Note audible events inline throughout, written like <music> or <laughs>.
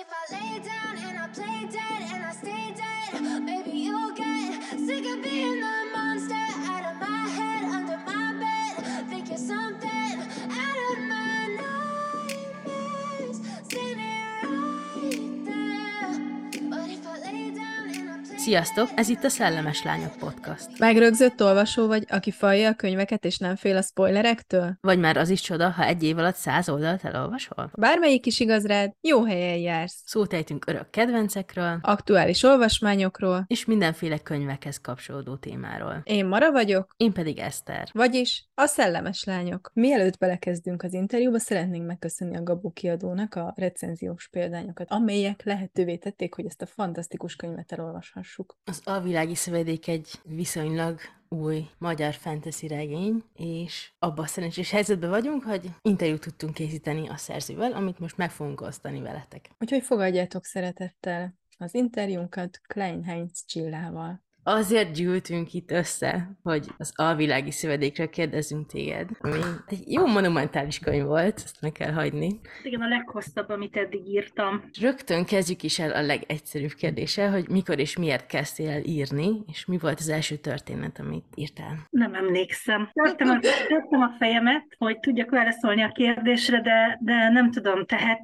if I lay down and I play dead and I stay dead, maybe you'll get sick of being the Sziasztok, ez itt a Szellemes Lányok Podcast. Megrögzött olvasó vagy, aki falja a könyveket és nem fél a spoilerektől? Vagy már az is csoda, ha egy év alatt száz oldalt elolvasol? Bármelyik is igaz rád, jó helyen jársz. Szót ejtünk örök kedvencekről, Aktuális olvasmányokról. és mindenféle könyvekhez kapcsolódó témáról. Én Mara vagyok, Én pedig Eszter. vagyis a Szellemes Lányok. Mielőtt belekezdünk az interjúba, szeretnénk megköszönni a Gabó kiadónak a recenziós példányokat, amelyek lehetővé tették, hogy ezt a fantasztikus könyvet elolvashassuk. Az Alvilági Szövedék egy viszonylag új magyar fantasy regény, és abban a szerencsés helyzetben vagyunk, hogy interjút tudtunk készíteni a szerzővel, amit most meg fogunk osztani veletek. Úgyhogy fogadjátok szeretettel az interjúnkat Klein Heinz Csillával. Azért gyűltünk itt össze, hogy az Alvilági Szövedékre kérdezzünk téged, ami egy jó monumentális könyv volt, ezt meg kell hagyni. Igen, a leghosszabb, amit eddig írtam. Rögtön kezdjük is el a legegyszerűbb kérdéssel, hogy mikor és miért kezdtél el írni, és mi volt az első történet, amit írtál. Nem emlékszem. Törtem a, törtem a fejemet, hogy tudjak válaszolni a kérdésre, de, de nem tudom. Tehát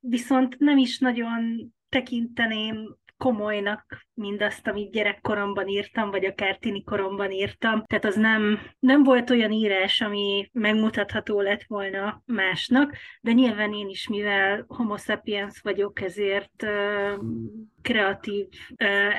viszont nem is nagyon tekinteném komolynak mindazt, amit gyerekkoromban írtam, vagy akár tini koromban írtam. Tehát az nem, nem volt olyan írás, ami megmutatható lett volna másnak, de nyilván én is, mivel homo sapiens vagyok, ezért kreatív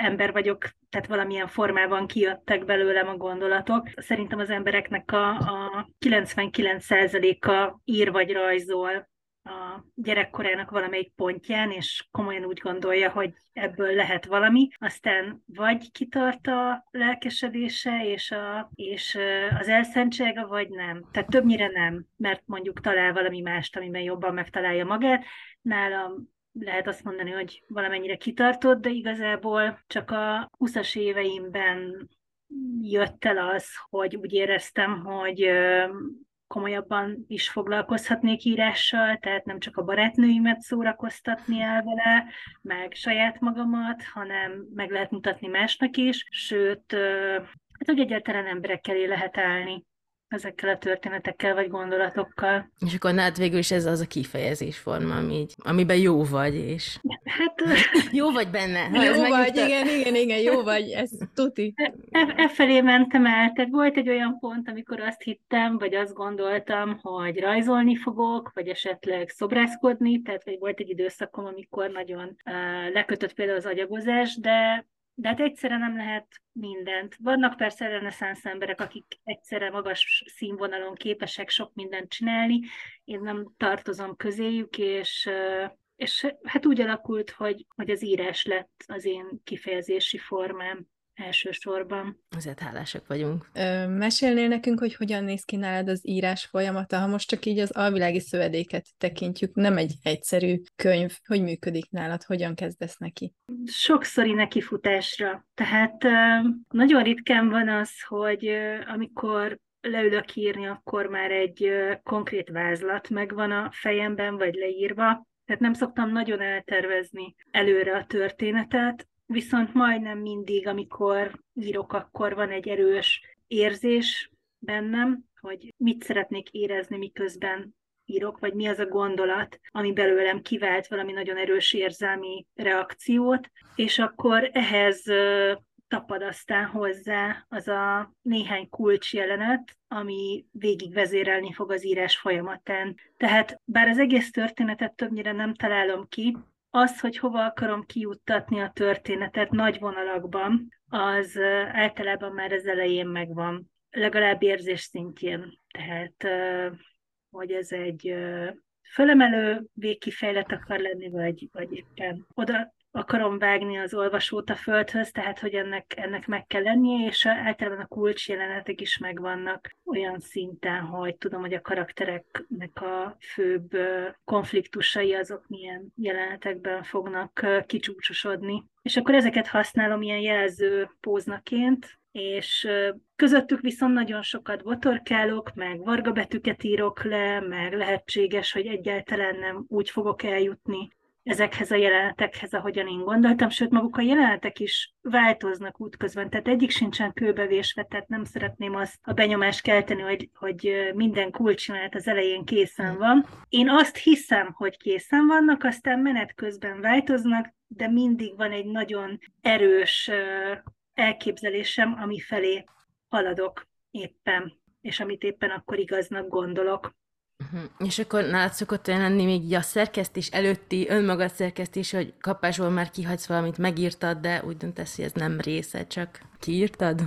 ember vagyok, tehát valamilyen formában kijöttek belőlem a gondolatok. Szerintem az embereknek a, a 99%-a ír vagy rajzol a gyerekkorának valamelyik pontján, és komolyan úgy gondolja, hogy ebből lehet valami, aztán vagy kitart a lelkesedése és, a, és az elszántsága, vagy nem. Tehát többnyire nem, mert mondjuk talál valami mást, amiben jobban megtalálja magát. Nálam lehet azt mondani, hogy valamennyire kitartott, de igazából csak a 20-as éveimben jött el az, hogy úgy éreztem, hogy komolyabban is foglalkozhatnék írással, tehát nem csak a barátnőimet szórakoztatni el vele, meg saját magamat, hanem meg lehet mutatni másnak is, sőt, hát hogy egyáltalán emberek elé lehet állni ezekkel a történetekkel vagy gondolatokkal. És akkor nálad végül is ez az a kifejezésforma, ami így, amiben jó vagy, és Hát <laughs> jó vagy benne. ha ez Jó vagy, megnyugtat. igen, igen, igen, jó vagy, ez tuti. E, e felé mentem el, tehát volt egy olyan pont, amikor azt hittem, vagy azt gondoltam, hogy rajzolni fogok, vagy esetleg szobrászkodni, tehát vagy volt egy időszakom, amikor nagyon uh, lekötött például az agyagozás, de de hát egyszerre nem lehet mindent. Vannak persze reneszánsz emberek, akik egyszerre magas színvonalon képesek sok mindent csinálni. Én nem tartozom közéjük, és, és hát úgy alakult, hogy, hogy az írás lett az én kifejezési formám elsősorban. Azért hálásak vagyunk. Ö, mesélnél nekünk, hogy hogyan néz ki nálad az írás folyamata, ha most csak így az alvilági szövedéket tekintjük, nem egy egyszerű könyv. Hogy működik nálad, hogyan kezdesz neki? sokszori nekifutásra. Tehát ö, nagyon ritkán van az, hogy ö, amikor leülök írni, akkor már egy ö, konkrét vázlat megvan a fejemben, vagy leírva. Tehát nem szoktam nagyon eltervezni előre a történetet, viszont majdnem mindig, amikor írok, akkor van egy erős érzés bennem, hogy mit szeretnék érezni, miközben írok, vagy mi az a gondolat, ami belőlem kivált valami nagyon erős érzelmi reakciót, és akkor ehhez tapad aztán hozzá az a néhány kulcs jelenet, ami végigvezérelni fog az írás folyamatán. Tehát bár az egész történetet többnyire nem találom ki, az, hogy hova akarom kijuttatni a történetet nagy vonalakban, az általában már az elején megvan, legalább érzés szintjén. Tehát hogy ez egy fölemelő végkifejlet akar lenni, vagy, vagy éppen oda akarom vágni az olvasót a földhöz, tehát hogy ennek, ennek meg kell lennie, és általában a kulcsjelenetek is megvannak olyan szinten, hogy tudom, hogy a karaktereknek a főbb konfliktusai azok milyen jelenetekben fognak kicsúcsosodni. És akkor ezeket használom ilyen jelző póznaként, és közöttük viszont nagyon sokat botorkálok, meg vargabetűket írok le, meg lehetséges, hogy egyáltalán nem úgy fogok eljutni ezekhez a jelenetekhez, ahogyan én gondoltam, sőt maguk a jelenetek is változnak útközben, tehát egyik sincsen kőbevésve, tehát nem szeretném azt a benyomást kelteni, hogy, hogy minden kulcsjelenet az elején készen van. Én azt hiszem, hogy készen vannak, aztán menet közben változnak, de mindig van egy nagyon erős elképzelésem, ami felé haladok éppen, és amit éppen akkor igaznak gondolok. Uh-huh. És akkor nálad szokott olyan lenni még a szerkesztés előtti, önmagad szerkesztés, hogy kapásból már kihagysz valamit, megírtad, de úgy döntesz, hogy ez nem része, csak kiírtad?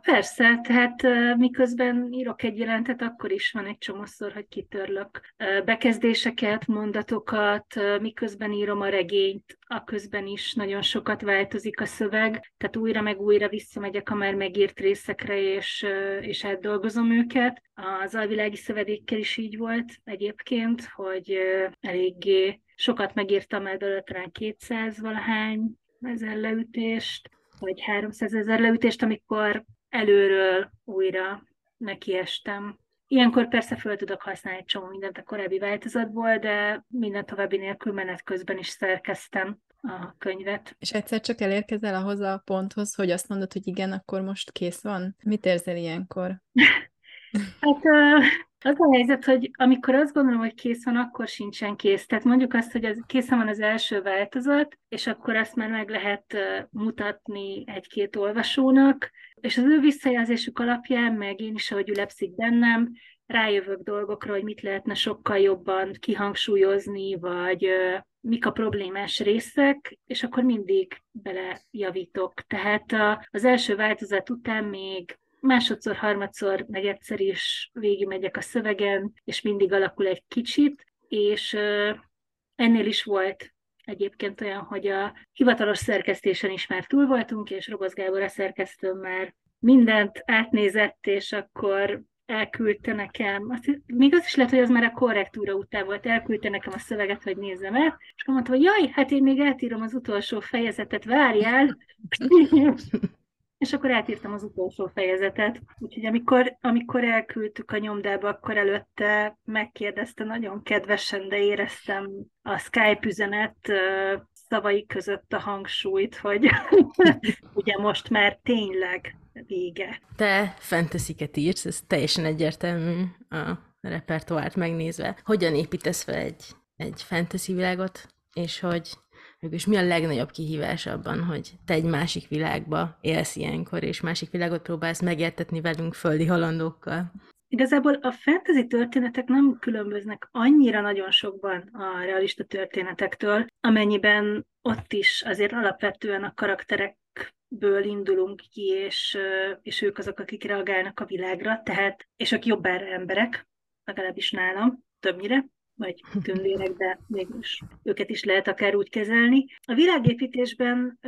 Persze, tehát miközben írok egy jelentet, akkor is van egy csomószor, hogy kitörlök bekezdéseket, mondatokat, miközben írom a regényt, a közben is nagyon sokat változik a szöveg, tehát újra meg újra visszamegyek a már megírt részekre, és, és átdolgozom őket. Az alvilági szövedékkel is így volt egyébként, hogy eléggé sokat megírtam el belőle, talán 200 valahány ezer leütést, vagy 300 ezer leütést, amikor előről újra nekiestem. Ilyenkor persze föl tudok használni egy csomó mindent a korábbi változatból, de minden további nélkül menet közben is szerkeztem a könyvet. És egyszer csak elérkezel ahhoz a ponthoz, hogy azt mondod, hogy igen, akkor most kész van? Mit érzel ilyenkor? <laughs> hát az a helyzet, hogy amikor azt gondolom, hogy kész van, akkor sincsen kész. Tehát mondjuk azt, hogy az, készen van az első változat, és akkor azt már meg lehet mutatni egy-két olvasónak, és az ő visszajelzésük alapján, meg én is, ahogy ülepszik bennem, rájövök dolgokra, hogy mit lehetne sokkal jobban kihangsúlyozni, vagy mik a problémás részek, és akkor mindig belejavítok. Tehát az első változat után még másodszor, harmadszor, meg is végigmegyek a szövegen, és mindig alakul egy kicsit, és ennél is volt egyébként olyan, hogy a hivatalos szerkesztésen is már túl voltunk, és Roboz Gábor a szerkesztőm már mindent átnézett, és akkor elküldte nekem, azt, még az is lehet, hogy az már a korrektúra után volt, elküldte nekem a szöveget, hogy nézzem el, és akkor mondta, hogy jaj, hát én még eltírom az utolsó fejezetet, várjál, <laughs> és akkor átírtam az utolsó fejezetet. Úgyhogy amikor, amikor elküldtük a nyomdába, akkor előtte megkérdezte nagyon kedvesen, de éreztem a Skype üzenet szavai között a hangsúlyt, hogy <laughs> ugye most már tényleg vége. Te fantasy-ket írsz, ez teljesen egyértelmű a repertoárt megnézve. Hogyan építesz fel egy, egy fantasy világot, és hogy mégis mi a legnagyobb kihívás abban, hogy te egy másik világba élsz ilyenkor, és másik világot próbálsz megértetni velünk földi halandókkal? Igazából a fantasy történetek nem különböznek annyira nagyon sokban a realista történetektől, amennyiben ott is azért alapvetően a karakterekből indulunk ki, és, és ők azok, akik reagálnak a világra, tehát, és ők jobb emberek, legalábbis nálam, többnyire vagy tündérek, de mégis őket is lehet akár úgy kezelni. A világépítésben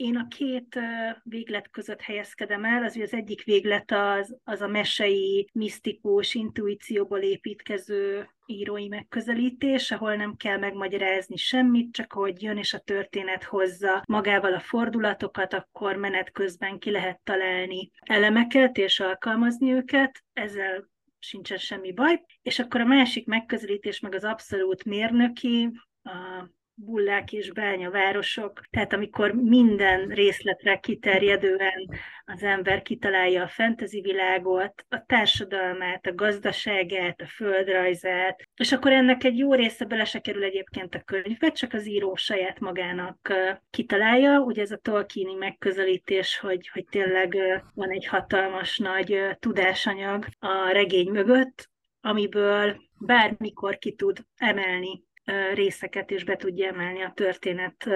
én a két véglet között helyezkedem el, az, az egyik véglet az, az a mesei, misztikus, intuícióból építkező írói megközelítés, ahol nem kell megmagyarázni semmit, csak hogy jön és a történet hozza magával a fordulatokat, akkor menet közben ki lehet találni elemeket és alkalmazni őket. Ezzel sincsen semmi baj. És akkor a másik megközelítés meg az abszolút mérnöki, a bullák és bányavárosok, tehát amikor minden részletre kiterjedően az ember kitalálja a fentezi világot, a társadalmát, a gazdaságát, a földrajzát, és akkor ennek egy jó része bele se kerül egyébként a könyvbe, csak az író saját magának kitalálja. Ugye ez a Tolkieni megközelítés, hogy, hogy tényleg van egy hatalmas nagy tudásanyag a regény mögött, amiből bármikor ki tud emelni részeket, és be tudja emelni a történet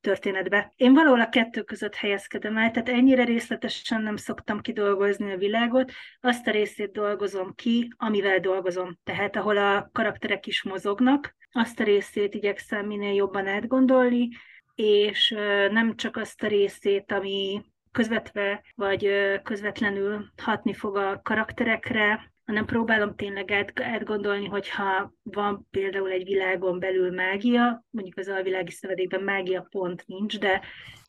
történetbe. Én valahol a kettő között helyezkedem el, tehát ennyire részletesen nem szoktam kidolgozni a világot, azt a részét dolgozom ki, amivel dolgozom. Tehát ahol a karakterek is mozognak, azt a részét igyekszem minél jobban átgondolni, és nem csak azt a részét, ami közvetve vagy közvetlenül hatni fog a karakterekre, hanem próbálom tényleg át, átgondolni, hogyha van például egy világon belül mágia, mondjuk az alvilági szövedékben mágia pont nincs, de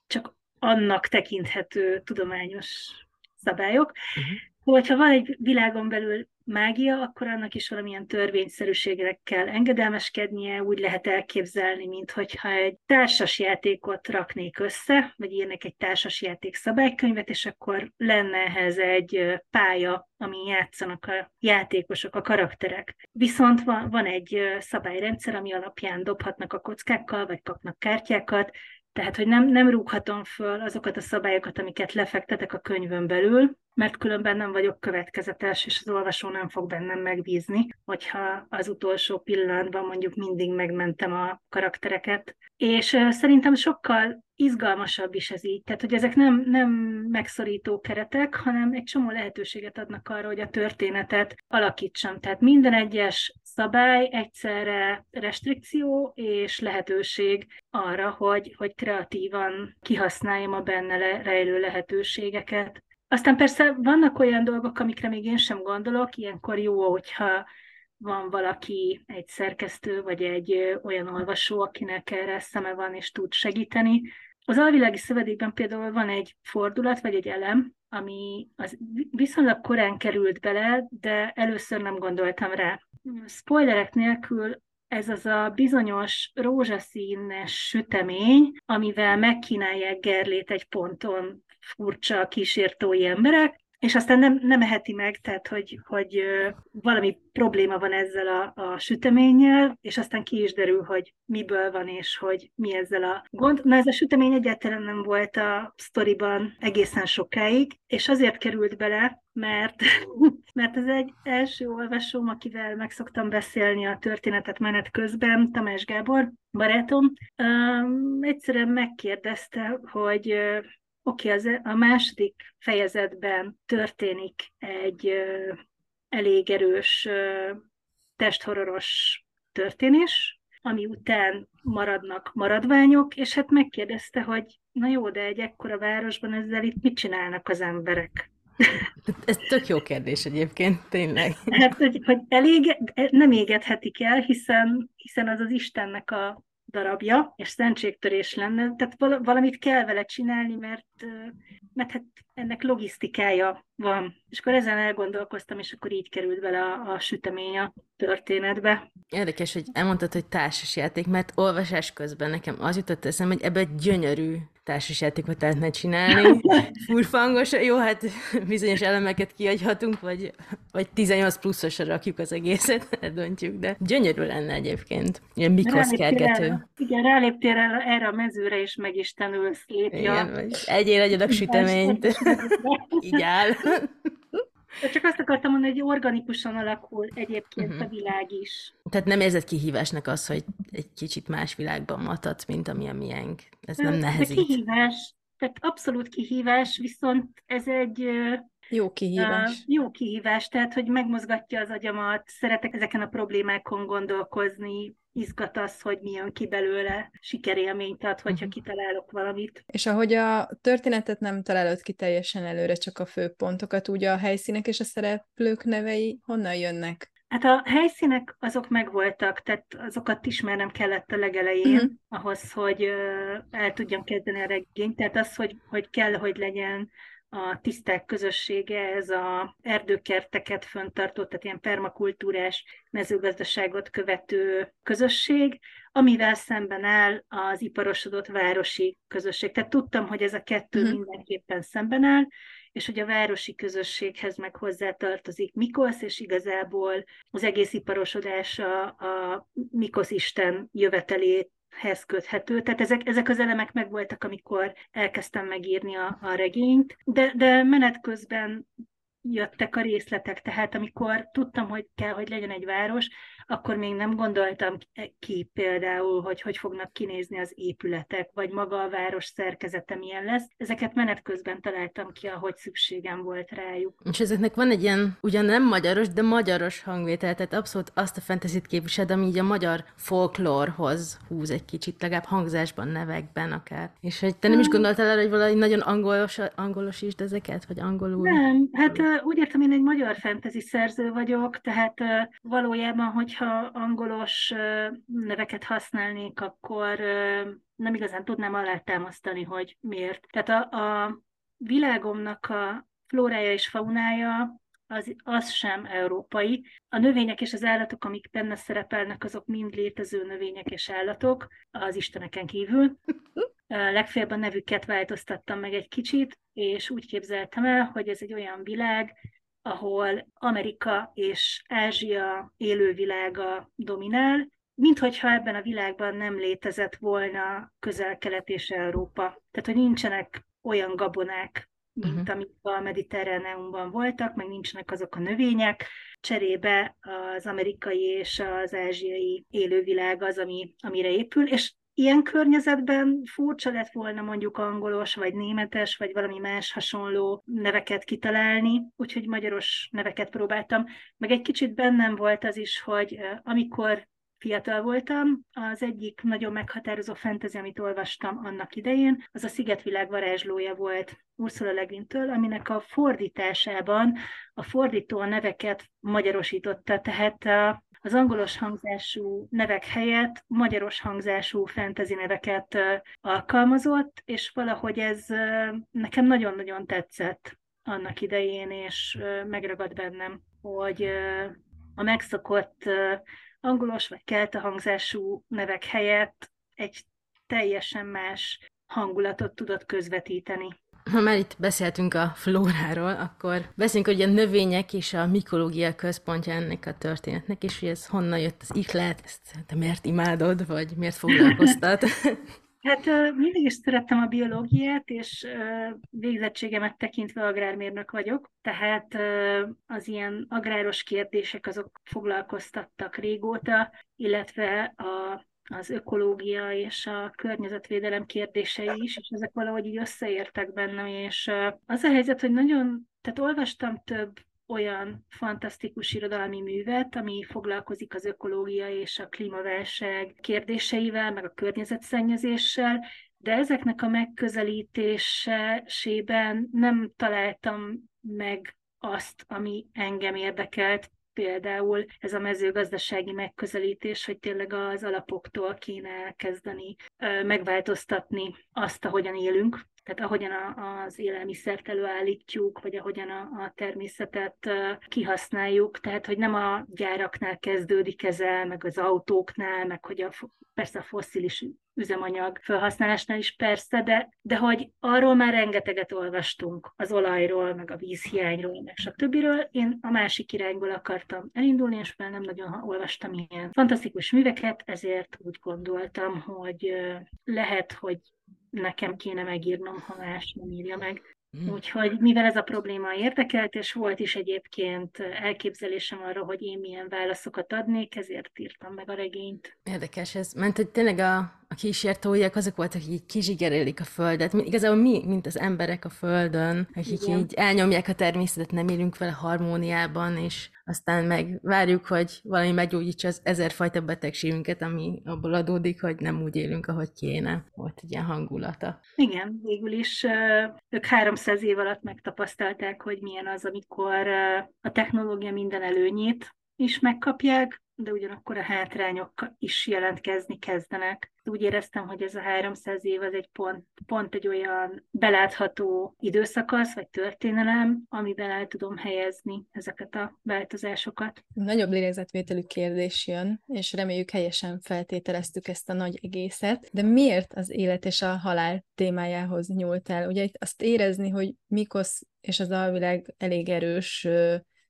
csak annak tekinthető tudományos szabályok. Uh-huh. Hogyha van egy világon belül mágia, akkor annak is valamilyen törvényszerűségre kell engedelmeskednie, úgy lehet elképzelni, mint hogyha egy társasjátékot raknék össze, vagy írnék egy társasjáték szabálykönyvet, és akkor lenne ehhez egy pálya, amin játszanak a játékosok, a karakterek. Viszont van, van egy szabályrendszer, ami alapján dobhatnak a kockákkal, vagy kapnak kártyákat, tehát, hogy nem, nem rúghatom föl azokat a szabályokat, amiket lefektetek a könyvön belül, mert különben nem vagyok következetes, és az olvasó nem fog bennem megbízni, hogyha az utolsó pillanatban mondjuk mindig megmentem a karaktereket. És szerintem sokkal izgalmasabb is ez így. Tehát, hogy ezek nem, nem megszorító keretek, hanem egy csomó lehetőséget adnak arra, hogy a történetet alakítsam. Tehát minden egyes szabály egyszerre restrikció és lehetőség arra, hogy, hogy kreatívan kihasználjam a benne rejlő lehetőségeket. Aztán persze vannak olyan dolgok, amikre még én sem gondolok, ilyenkor jó, hogyha van valaki, egy szerkesztő, vagy egy olyan olvasó, akinek erre szeme van és tud segíteni. Az alvilági szövedékben például van egy fordulat, vagy egy elem, ami az viszonylag korán került bele, de először nem gondoltam rá. Spoilerek nélkül ez az a bizonyos rózsaszínes sütemény, amivel megkínálják Gerlét egy ponton furcsa kísértói emberek, és aztán nem, nem eheti meg, tehát hogy, hogy valami probléma van ezzel a, a süteménnyel, és aztán ki is derül, hogy miből van, és hogy mi ezzel a gond. Na ez a sütemény egyáltalán nem volt a sztoriban egészen sokáig, és azért került bele, mert, <laughs> mert ez egy első olvasóm, akivel meg szoktam beszélni a történetet menet közben, Tamás Gábor, barátom, um, egyszerűen megkérdezte, hogy Oké, okay, az a második fejezetben történik egy elég erős testhororos történés, ami után maradnak maradványok, és hát megkérdezte, hogy na jó, de egy ekkora városban ezzel itt mit csinálnak az emberek? <laughs> Ez tök jó kérdés egyébként, tényleg. Hát, hogy, hogy elég, nem égethetik el, hiszen, hiszen az az Istennek a darabja, és szentségtörés lenne, tehát valamit kell vele csinálni, mert, mert hát ennek logisztikája van. És akkor ezen elgondolkoztam, és akkor így került bele a, a sütemény a történetbe. Érdekes, hogy elmondtad, hogy társasjáték, mert olvasás közben nekem az jutott eszem, hogy ebbe gyönyörű társasjátékot lehetne csinálni. <laughs> Furfangos, jó, hát bizonyos elemeket kiadhatunk, vagy, vagy 18 pluszosra rakjuk az egészet, <laughs> döntjük, de gyönyörű lenne egyébként. Ilyen mikosz kergető. Igen, ráléptél erre a mezőre, és meg is tanulsz Igen, vagy egyél egy adag süteményt. <laughs> Így áll. De csak azt akartam mondani, hogy organikusan alakul egyébként uh-huh. a világ is. Tehát nem érzed kihívásnak az, hogy egy kicsit más világban matadsz, mint amilyen miénk. Ez nem nehezít. De kihívás, tehát abszolút kihívás, viszont ez egy jó kihívás. Uh, jó kihívás, tehát hogy megmozgatja az agyamat, szeretek ezeken a problémákon gondolkozni, izgat az, hogy mi jön ki belőle, sikerélményt ad, hogyha uh-huh. kitalálok valamit. És ahogy a történetet nem találod ki teljesen előre, csak a főpontokat, úgy a helyszínek és a szereplők nevei honnan jönnek? Hát a helyszínek azok megvoltak, tehát azokat ismernem kellett a legelején, uh-huh. ahhoz, hogy el tudjam kezdeni a regényt. Tehát az, hogy, hogy kell, hogy legyen a tiszták közössége, ez a erdőkerteket föntartó, tehát ilyen permakultúrás mezőgazdaságot követő közösség, amivel szemben áll az iparosodott városi közösség. Tehát tudtam, hogy ez a kettő uh-huh. mindenképpen szemben áll, és hogy a városi közösséghez meg hozzá tartozik Mikosz, és igazából az egész iparosodás a, a Mikosz Isten jövetelét hez köthető. Tehát ezek, ezek az elemek megvoltak, amikor elkezdtem megírni a, a regényt, de, de menet közben jöttek a részletek, tehát amikor tudtam, hogy kell, hogy legyen egy város, akkor még nem gondoltam ki például, hogy hogy fognak kinézni az épületek, vagy maga a város szerkezete milyen lesz. Ezeket menet közben találtam ki, ahogy szükségem volt rájuk. És ezeknek van egy ilyen, ugyan nem magyaros, de magyaros hangvétel, tehát abszolút azt a fantasy képvisel, ami így a magyar folklórhoz húz egy kicsit, legalább hangzásban, nevekben akár. És hogy te nem is gondoltál arra, hogy valahogy nagyon angolos, angolos is ezeket, vagy angolul? Nem, hát úgy értem, én egy magyar fantasy szerző vagyok, tehát valójában, hogy hogyha angolos neveket használnék, akkor nem igazán tudnám alátámasztani, hogy miért. Tehát a, a világomnak a flórája és faunája az, az sem európai. A növények és az állatok, amik benne szerepelnek, azok mind létező növények és állatok, az isteneken kívül. <laughs> Legfeljebb a nevüket változtattam meg egy kicsit, és úgy képzeltem el, hogy ez egy olyan világ, ahol Amerika és Ázsia élővilága dominál, minthogyha ebben a világban nem létezett volna közel-kelet és Európa. Tehát, hogy nincsenek olyan gabonák, mint uh-huh. amik a mediterráneumban voltak, meg nincsenek azok a növények. Cserébe az amerikai és az ázsiai élővilág az, ami, amire épül, és ilyen környezetben furcsa lett volna mondjuk angolos, vagy németes, vagy valami más hasonló neveket kitalálni, úgyhogy magyaros neveket próbáltam. Meg egy kicsit bennem volt az is, hogy amikor fiatal voltam, az egyik nagyon meghatározó fentezi, amit olvastam annak idején, az a Szigetvilág varázslója volt Ursula Le Guin-től, aminek a fordításában a fordító a neveket magyarosította, tehát az angolos hangzású nevek helyett magyaros hangzású fentezi neveket alkalmazott, és valahogy ez nekem nagyon-nagyon tetszett annak idején, és megragad bennem, hogy a megszokott angolos vagy kelta hangzású nevek helyett egy teljesen más hangulatot tudott közvetíteni. Ha már itt beszéltünk a flóráról, akkor beszéljünk, hogy a növények és a mikológia központja ennek a történetnek, és hogy ez honnan jött az ihlet, ezt te miért imádod, vagy miért foglalkoztat? <laughs> Hát mindig is szerettem a biológiát, és végzettségemet tekintve agrármérnök vagyok, tehát az ilyen agráros kérdések azok foglalkoztattak régóta, illetve a az ökológia és a környezetvédelem kérdései is, és ezek valahogy így összeértek bennem, és az a helyzet, hogy nagyon, tehát olvastam több olyan fantasztikus irodalmi művet, ami foglalkozik az ökológia és a klímaválság kérdéseivel, meg a környezetszennyezéssel, de ezeknek a megközelítésében nem találtam meg azt, ami engem érdekelt, például ez a mezőgazdasági megközelítés, hogy tényleg az alapoktól kéne elkezdeni megváltoztatni azt, ahogyan élünk, tehát ahogyan a, az élelmiszert előállítjuk, vagy ahogyan a, a természetet kihasználjuk, tehát hogy nem a gyáraknál kezdődik ez el, meg az autóknál, meg hogy a, persze a fosszilis üzemanyag felhasználásnál is persze, de, de hogy arról már rengeteget olvastunk, az olajról, meg a vízhiányról, meg stb. Én a másik irányból akartam elindulni, és már nem nagyon olvastam ilyen fantasztikus műveket, ezért úgy gondoltam, hogy lehet, hogy nekem kéne megírnom, ha más nem írja meg. Mm. Úgyhogy mivel ez a probléma érdekelt, és volt is egyébként elképzelésem arra, hogy én milyen válaszokat adnék, ezért írtam meg a regényt. Érdekes ez, mert hogy tényleg a, a kísértóiak azok voltak, akik kizsigerelik a földet. Igazából mi, mint az emberek a földön, akik Igen. így elnyomják a természetet, nem élünk vele harmóniában, és aztán meg várjuk, hogy valami meggyógyítsa az ezerfajta betegségünket, ami abból adódik, hogy nem úgy élünk, ahogy kéne. Volt egy ilyen hangulata. Igen, végül is ők 300 év alatt megtapasztalták, hogy milyen az, amikor a technológia minden előnyét is megkapják, de ugyanakkor a hátrányok is jelentkezni kezdenek. Úgy éreztem, hogy ez a 300 év az egy pont, pont egy olyan belátható időszakasz, vagy történelem, amiben el tudom helyezni ezeket a változásokat. Nagyobb lélegzetvételű kérdés jön, és reméljük helyesen feltételeztük ezt a nagy egészet, de miért az élet és a halál témájához nyúlt el? Ugye azt érezni, hogy Mikosz és az alvilág elég erős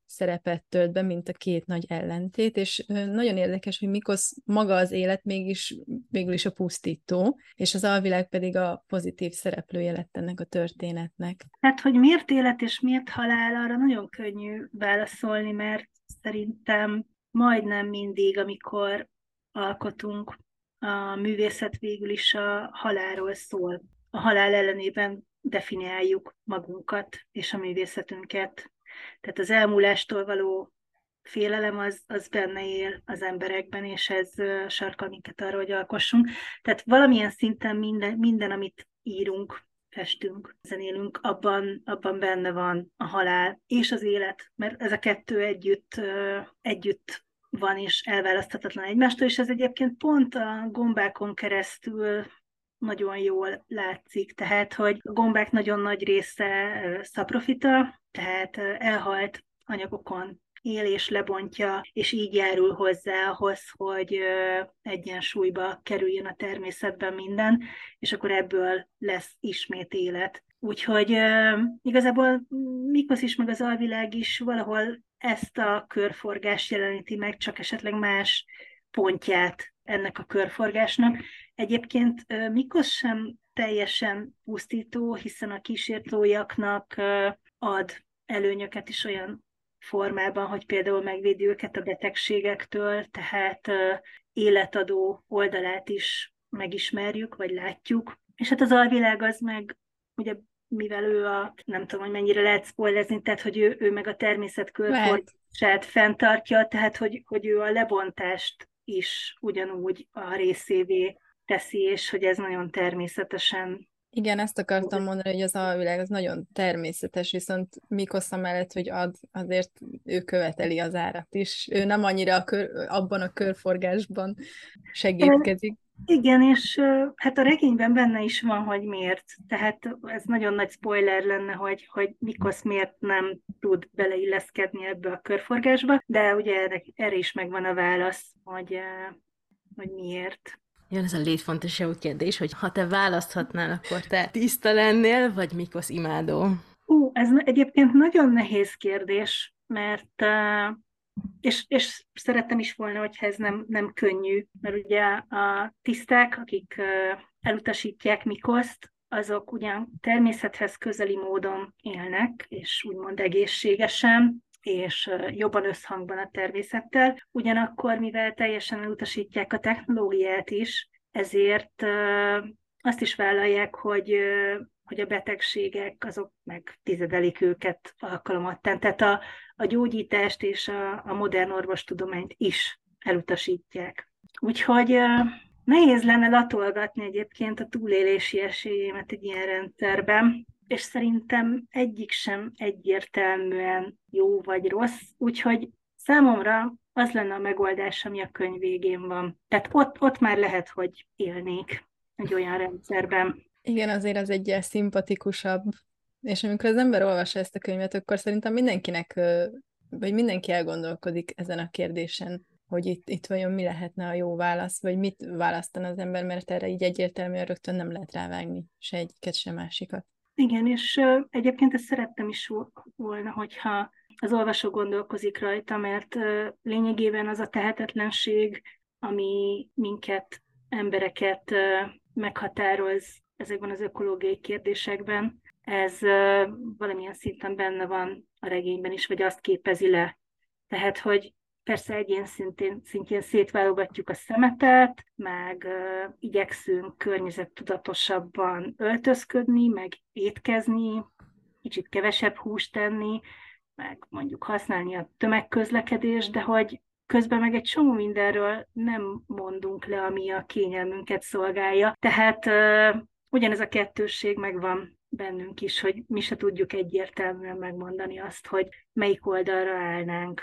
szerepet tölt be, mint a két nagy ellentét, és nagyon érdekes, hogy Mikosz maga az élet mégis végül is a pusztító, és az alvilág pedig a pozitív szereplője lett ennek a történetnek. Hát, hogy miért élet és miért halál, arra nagyon könnyű válaszolni, mert szerintem majdnem mindig, amikor alkotunk, a művészet végül is a halálról szól. A halál ellenében definiáljuk magunkat és a művészetünket. Tehát az elmúlástól való félelem az, az benne él az emberekben, és ez sarkal minket arra, hogy alkossunk. Tehát valamilyen szinten minden, minden amit írunk, festünk, zenélünk, abban, abban benne van a halál és az élet, mert ez a kettő együtt, együtt van és elválaszthatatlan egymástól, és ez egyébként pont a gombákon keresztül nagyon jól látszik. Tehát, hogy a gombák nagyon nagy része szaprofita, tehát elhalt anyagokon él és lebontja, és így járul hozzá ahhoz, hogy egyensúlyba kerüljön a természetben minden, és akkor ebből lesz ismét élet. Úgyhogy igazából Mikosz is, meg az alvilág is valahol ezt a körforgást jeleníti meg, csak esetleg más pontját ennek a körforgásnak. Egyébként Mikosz sem teljesen pusztító, hiszen a kísértójaknak ad előnyöket is olyan formában, hogy például megvédi őket a betegségektől, tehát életadó oldalát is megismerjük, vagy látjuk. És hát az alvilág az meg, ugye mivel ő a, nem tudom, hogy mennyire lehet spoilezni, tehát hogy ő, ő meg a természet körforgását fenntartja, tehát hogy, hogy ő a lebontást is ugyanúgy a részévé teszi, és hogy ez nagyon természetesen igen, ezt akartam mondani, hogy az alvilág az nagyon természetes, viszont Mikosza mellett, hogy ad, azért ő követeli az árat is. Ő nem annyira a kör, abban a körforgásban segítkezik. Igen, és hát a regényben benne is van, hogy miért. Tehát ez nagyon nagy spoiler lenne, hogy, hogy Mikosz miért nem tud beleilleszkedni ebbe a körforgásba, de ugye erre, is megvan a válasz, hogy, hogy miért. Jön ez a létfontosságú kérdés, hogy ha te választhatnál, akkor te tiszta lennél, vagy Mikosz imádó? Ú, ez egyébként nagyon nehéz kérdés, mert és, és szerettem is volna, hogyha ez nem, nem könnyű, mert ugye a tiszták, akik elutasítják Mikoszt, azok ugyan természethez közeli módon élnek, és úgymond egészségesen, és jobban összhangban a természettel. Ugyanakkor, mivel teljesen elutasítják a technológiát is, ezért azt is vállalják, hogy, hogy a betegségek azok meg tizedelik őket alkalomattán. Tehát a, a gyógyítást és a, a modern orvostudományt is elutasítják. Úgyhogy nehéz lenne latolgatni egyébként a túlélési esélyémet egy ilyen rendszerben, és szerintem egyik sem egyértelműen jó vagy rossz, úgyhogy számomra az lenne a megoldás, ami a könyv végén van. Tehát ott, ott már lehet, hogy élnék egy olyan rendszerben. Igen, azért az egy szimpatikusabb, és amikor az ember olvassa ezt a könyvet, akkor szerintem mindenkinek, vagy mindenki elgondolkodik ezen a kérdésen, hogy itt, itt vajon mi lehetne a jó válasz, vagy mit választana az ember, mert erre így egyértelműen rögtön nem lehet rávágni se egyiket, se másikat. Igen, és egyébként ezt szerettem is volna, hogyha az olvasó gondolkozik rajta, mert lényegében az a tehetetlenség, ami minket, embereket meghatároz ezekben az ökológiai kérdésekben, ez valamilyen szinten benne van a regényben is, vagy azt képezi le. Tehát, hogy Persze egyén szintén, szintén szétválogatjuk a szemetet, meg uh, igyekszünk környezettudatosabban öltözködni, meg étkezni, kicsit kevesebb húst tenni, meg mondjuk használni a tömegközlekedést, de hogy közben meg egy csomó mindenről nem mondunk le, ami a kényelmünket szolgálja. Tehát uh, ugyanez a kettősség megvan bennünk is, hogy mi se tudjuk egyértelműen megmondani azt, hogy melyik oldalra állnánk.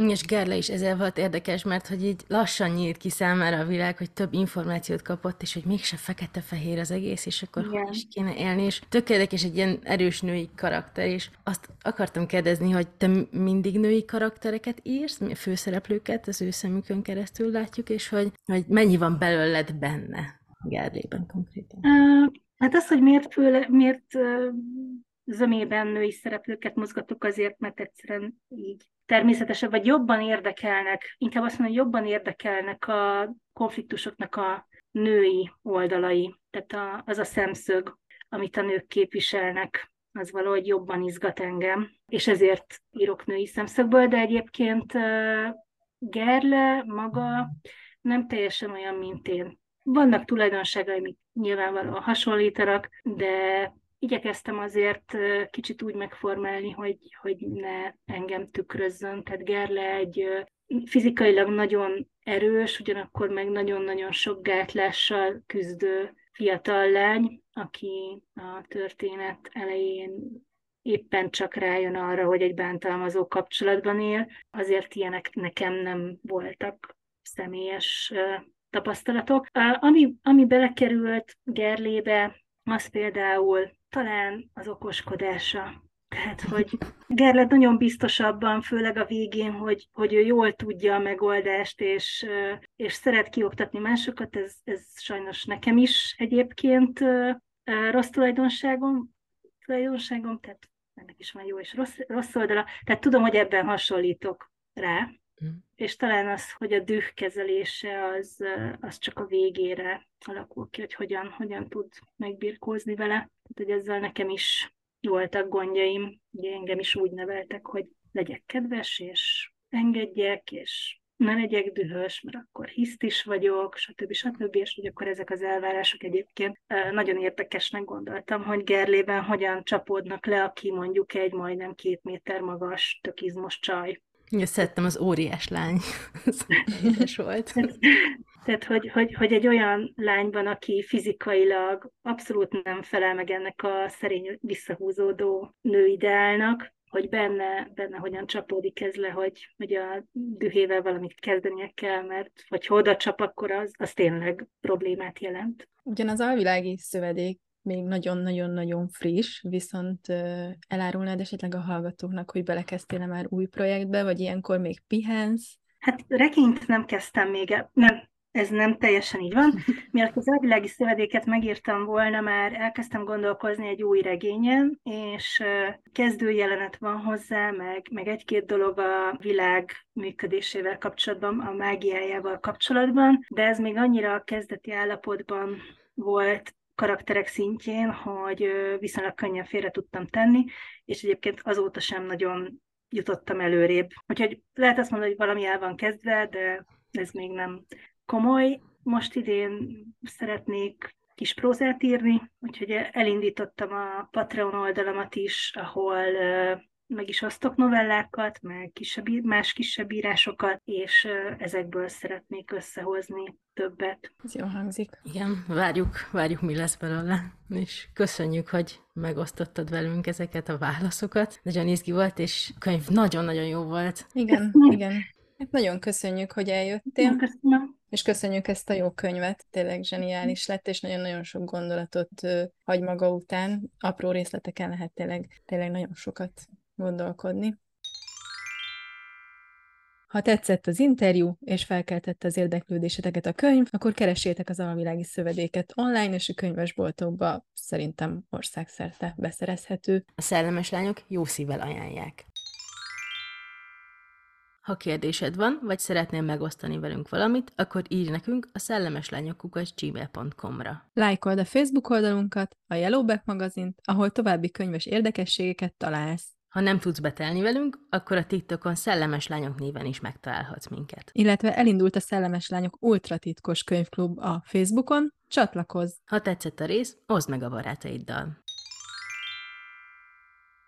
És Gerle is ezzel volt érdekes, mert hogy így lassan nyílt ki számára a világ, hogy több információt kapott, és hogy mégse fekete-fehér az egész, és akkor Igen. hogy is kéne élni, és tök érdekes egy ilyen erős női karakter, és azt akartam kérdezni, hogy te mindig női karaktereket írsz, főszereplőket az ő szemükön keresztül látjuk, és hogy, hogy mennyi van belőled benne Gerlében konkrétan? Uh, hát az, hogy miért, főle, miért zömében női szereplőket mozgatok azért, mert egyszerűen így természetesebb, vagy jobban érdekelnek, inkább azt mondom, hogy jobban érdekelnek a konfliktusoknak a női oldalai, tehát a, az a szemszög, amit a nők képviselnek, az valahogy jobban izgat engem, és ezért írok női szemszögből, de egyébként Gerle maga nem teljesen olyan, mint én. Vannak tulajdonságai, amik nyilvánvalóan hasonlítanak, de igyekeztem azért kicsit úgy megformálni, hogy, hogy ne engem tükrözzön. Tehát Gerle egy fizikailag nagyon erős, ugyanakkor meg nagyon-nagyon sok gátlással küzdő fiatal lány, aki a történet elején éppen csak rájön arra, hogy egy bántalmazó kapcsolatban él. Azért ilyenek nekem nem voltak személyes tapasztalatok. Ami, ami belekerült Gerlébe, az például talán az okoskodása. Tehát, hogy Gerlet nagyon biztosabban, főleg a végén, hogy, hogy ő jól tudja a megoldást, és, és szeret kioktatni másokat, ez, ez sajnos nekem is egyébként rossz tulajdonságom, tulajdonságom, tehát ennek is van jó és rossz, rossz oldala. Tehát tudom, hogy ebben hasonlítok rá, és talán az, hogy a düh kezelése az, az csak a végére alakul ki, hogy hogyan, hogyan tud megbirkózni vele. Tehát, hogy ezzel nekem is voltak gondjaim, ugye engem is úgy neveltek, hogy legyek kedves, és engedjek, és ne legyek dühös, mert akkor hiszt is vagyok, stb. stb. És hogy akkor ezek az elvárások egyébként nagyon érdekesnek gondoltam, hogy Gerlében hogyan csapódnak le, aki mondjuk egy majdnem két méter magas, tök izmos csaj. Ja, szerettem az óriás lány. <laughs> Ez volt. Tehát, hogy, hogy, hogy egy olyan lányban, aki fizikailag abszolút nem felel meg ennek a szerény visszahúzódó nőideálnak, hogy benne, benne hogyan csapódik ez le, hogy, hogy a dühével valamit kezdenie kell, mert hogy oda csap, akkor az, az tényleg problémát jelent. Ugyan az alvilági szövedék még nagyon-nagyon-nagyon friss, viszont elárulnád esetleg a hallgatóknak, hogy belekezdtél már új projektbe, vagy ilyenkor még pihensz? Hát regényt nem kezdtem még, el, nem, ez nem teljesen így van. <laughs> Mielőtt az elvilági szövedéket megírtam volna, már elkezdtem gondolkozni egy új regényen, és kezdőjelenet van hozzá, meg, meg egy-két dolog a világ működésével kapcsolatban, a mágiájával kapcsolatban, de ez még annyira a kezdeti állapotban volt karakterek szintjén, hogy viszonylag könnyen félre tudtam tenni, és egyébként azóta sem nagyon jutottam előrébb. Úgyhogy lehet azt mondani, hogy valami el van kezdve, de ez még nem komoly. Most idén szeretnék kis prózát írni, úgyhogy elindítottam a Patreon oldalamat is, ahol meg is osztok novellákat, meg kisebb, más kisebb írásokat, és ezekből szeretnék összehozni többet. Ez jó hangzik. Igen, várjuk, várjuk, mi lesz belőle. És köszönjük, hogy megosztottad velünk ezeket a válaszokat. Nagyon izgi volt, és a könyv nagyon-nagyon jó volt. Igen, <laughs> igen. Hát nagyon köszönjük, hogy eljöttél. Köszönöm. És köszönjük ezt a jó könyvet, tényleg zseniális lett, és nagyon-nagyon sok gondolatot hagy maga után. Apró részleteken lehet tényleg, tényleg nagyon sokat gondolkodni. Ha tetszett az interjú, és felkeltette az érdeklődéseteket a könyv, akkor keresétek az Alvilági Szövedéket online, és a könyvesboltokba szerintem országszerte beszerezhető. A szellemes lányok jó szívvel ajánlják. Ha kérdésed van, vagy szeretnél megosztani velünk valamit, akkor írj nekünk a szellemeslányokkukas.gmail.com-ra. Lájkold a Facebook oldalunkat, a Yellowback magazint, ahol további könyves érdekességeket találsz. Ha nem tudsz betelni velünk, akkor a TikTokon Szellemes Lányok néven is megtalálhatsz minket. Illetve elindult a Szellemes Lányok ultratitkos könyvklub a Facebookon, csatlakozz! Ha tetszett a rész, oszd meg a barátaiddal.